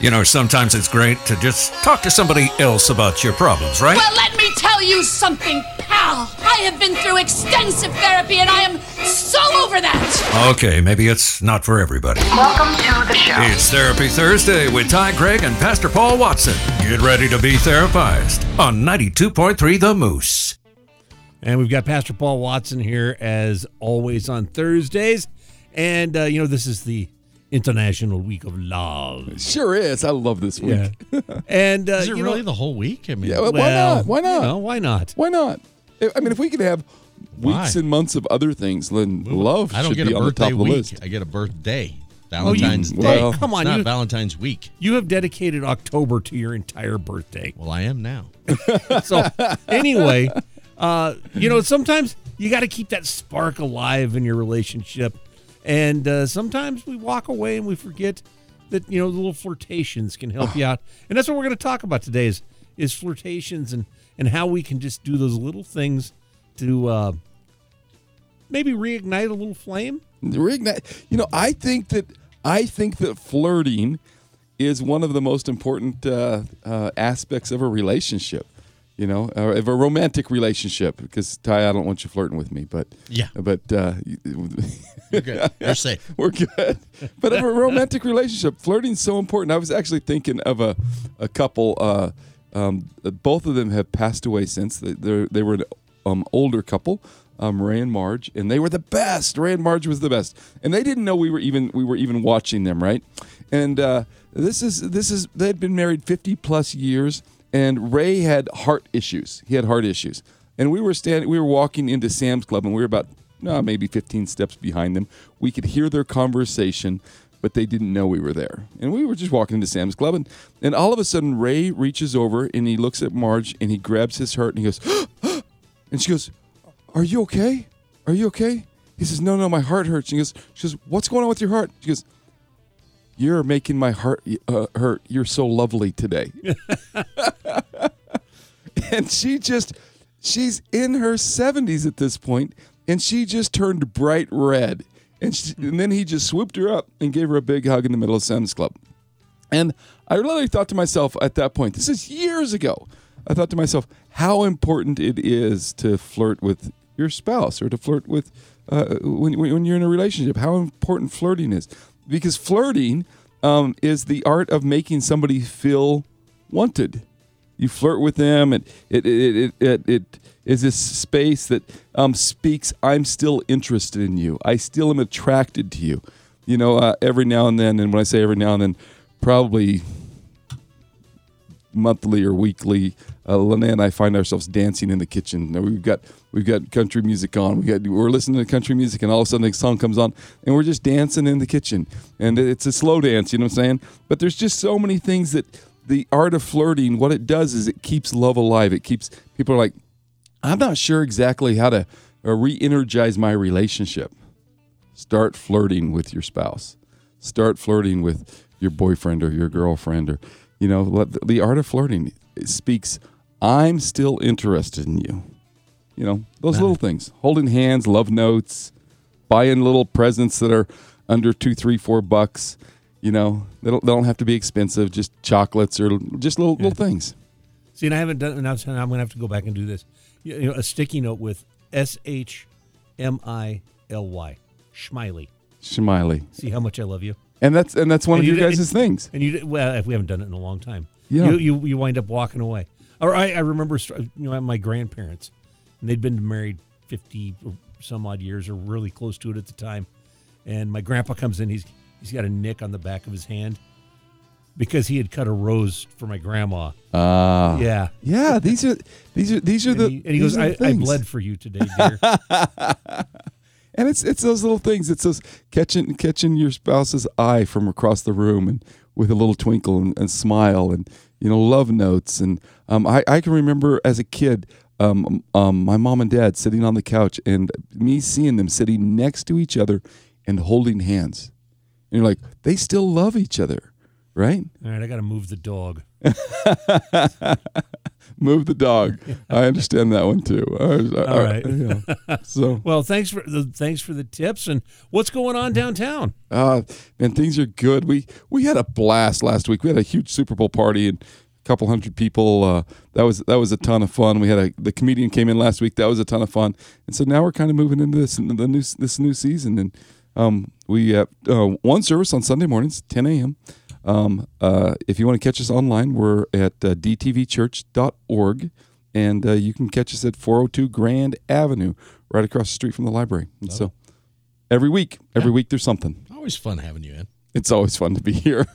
You know, sometimes it's great to just talk to somebody else about your problems, right? Well, let me tell you something, pal. I have been through extensive therapy and I am so over that. Okay, maybe it's not for everybody. Welcome to the show. It's Therapy Thursday with Ty Gregg and Pastor Paul Watson. Get ready to be therapized on 92.3 The Moose. And we've got Pastor Paul Watson here as always on Thursdays. And, uh, you know, this is the International Week of Love. Sure is. I love this week. Yeah. And, uh, Is it you really know, the whole week? I mean, Yeah, well, why not? Why not? you know, why not? Why not? I I mean, if we could have weeks Why? and months of other things, then love I don't should get be a on the birthday top of the week. list. I get a birthday. Oh, you- Valentine's well, Day. Well, come on, It's not you- Valentine's week. You have dedicated October to your entire birthday. Well, I am now. So, anyway, uh, you know, sometimes you got to keep that spark alive in your relationship. And uh, sometimes we walk away and we forget that, you know, the little flirtations can help you out. And that's what we're going to talk about today is, is flirtations and, and how we can just do those little things to uh, maybe reignite a little flame. Reignite. You know, I think that I think that flirting is one of the most important uh, uh, aspects of a relationship. You know, or of a romantic relationship. Because Ty, I don't want you flirting with me, but Yeah. but uh, You're good. You're safe. we're good. But of a romantic relationship, flirting's so important. I was actually thinking of a a couple. Uh, um, both of them have passed away since. They they were an um, older couple, um, Ray and Marge, and they were the best. Ray and Marge was the best, and they didn't know we were even we were even watching them, right? And uh, this is this is they had been married fifty plus years, and Ray had heart issues. He had heart issues, and we were standing, we were walking into Sam's Club, and we were about no, maybe 15 steps behind them. We could hear their conversation, but they didn't know we were there. And we were just walking into Sam's Club, and, and all of a sudden, Ray reaches over and he looks at Marge and he grabs his heart and he goes, and she goes, Are you okay? Are you okay? He says, No, no, my heart hurts. She goes, She goes, What's going on with your heart? She goes, You're making my heart uh, hurt. You're so lovely today. and she just she's in her 70s at this point and she just turned bright red. And, she, and then he just swooped her up and gave her a big hug in the middle of sam's club. And i literally thought to myself at that point this is years ago i thought to myself how important it is to flirt with your spouse or to flirt with uh, when, when you're in a relationship how important flirting is. Because flirting um, is the art of making somebody feel wanted you flirt with them and it it, it, it, it is this space that um, speaks i'm still interested in you. I still am attracted to you. You know uh, every now and then and when i say every now and then probably monthly or weekly uh, Lena and I find ourselves dancing in the kitchen. Now, we've got we've got country music on. We got we're listening to country music and all of a sudden a song comes on and we're just dancing in the kitchen. And it's a slow dance you know what I'm saying? But there's just so many things that the art of flirting, what it does is it keeps love alive. It keeps people are like, I'm not sure exactly how to uh, re-energize my relationship. Start flirting with your spouse. Start flirting with your boyfriend or your girlfriend, or you know, the art of flirting it speaks. I'm still interested in you. You know those little things: holding hands, love notes, buying little presents that are under two, three, four bucks. You know, they don't, they don't have to be expensive. Just chocolates or just little little things. See, and I haven't done it. I'm going to have to go back and do this. You you know, a sticky note with S H M I L Y, Schmiley. Smiley, See how much I love you. and that's and that's one And of you your guys' things. And you, well, if we haven't done it in a long time. Yeah. You you, you wind up walking away. Or I, I remember, you know, my grandparents, and they'd been married fifty some odd years, or really close to it at the time. And my grandpa comes in. He's he's got a nick on the back of his hand because he had cut a rose for my grandma. Ah, yeah. yeah. These are these are these are And the he, and he goes, I, I bled for you today, dear. And it's it's those little things. It's those catching catching your spouse's eye from across the room and with a little twinkle and, and smile and you know love notes. And um, I I can remember as a kid. Um, um, my mom and dad sitting on the couch and me seeing them sitting next to each other and holding hands. And you're like, they still love each other, right? All right, I got to move the dog. move the dog. I understand that one too. Uh, All right. yeah. So, Well, thanks for the thanks for the tips and what's going on downtown. uh, man, things are good. We we had a blast last week. We had a huge Super Bowl party and a couple hundred people. Uh, that was that was a ton of fun. We had a the comedian came in last week. That was a ton of fun. And so now we're kind of moving into this the new this new season. And um, we have uh, one service on Sunday mornings, 10 a.m. Um, uh, if you want to catch us online, we're at uh, dtvchurch.org. And uh, you can catch us at 402 Grand Avenue, right across the street from the library. And so every week, every week there's something. Always fun having you in. It's always fun to be here.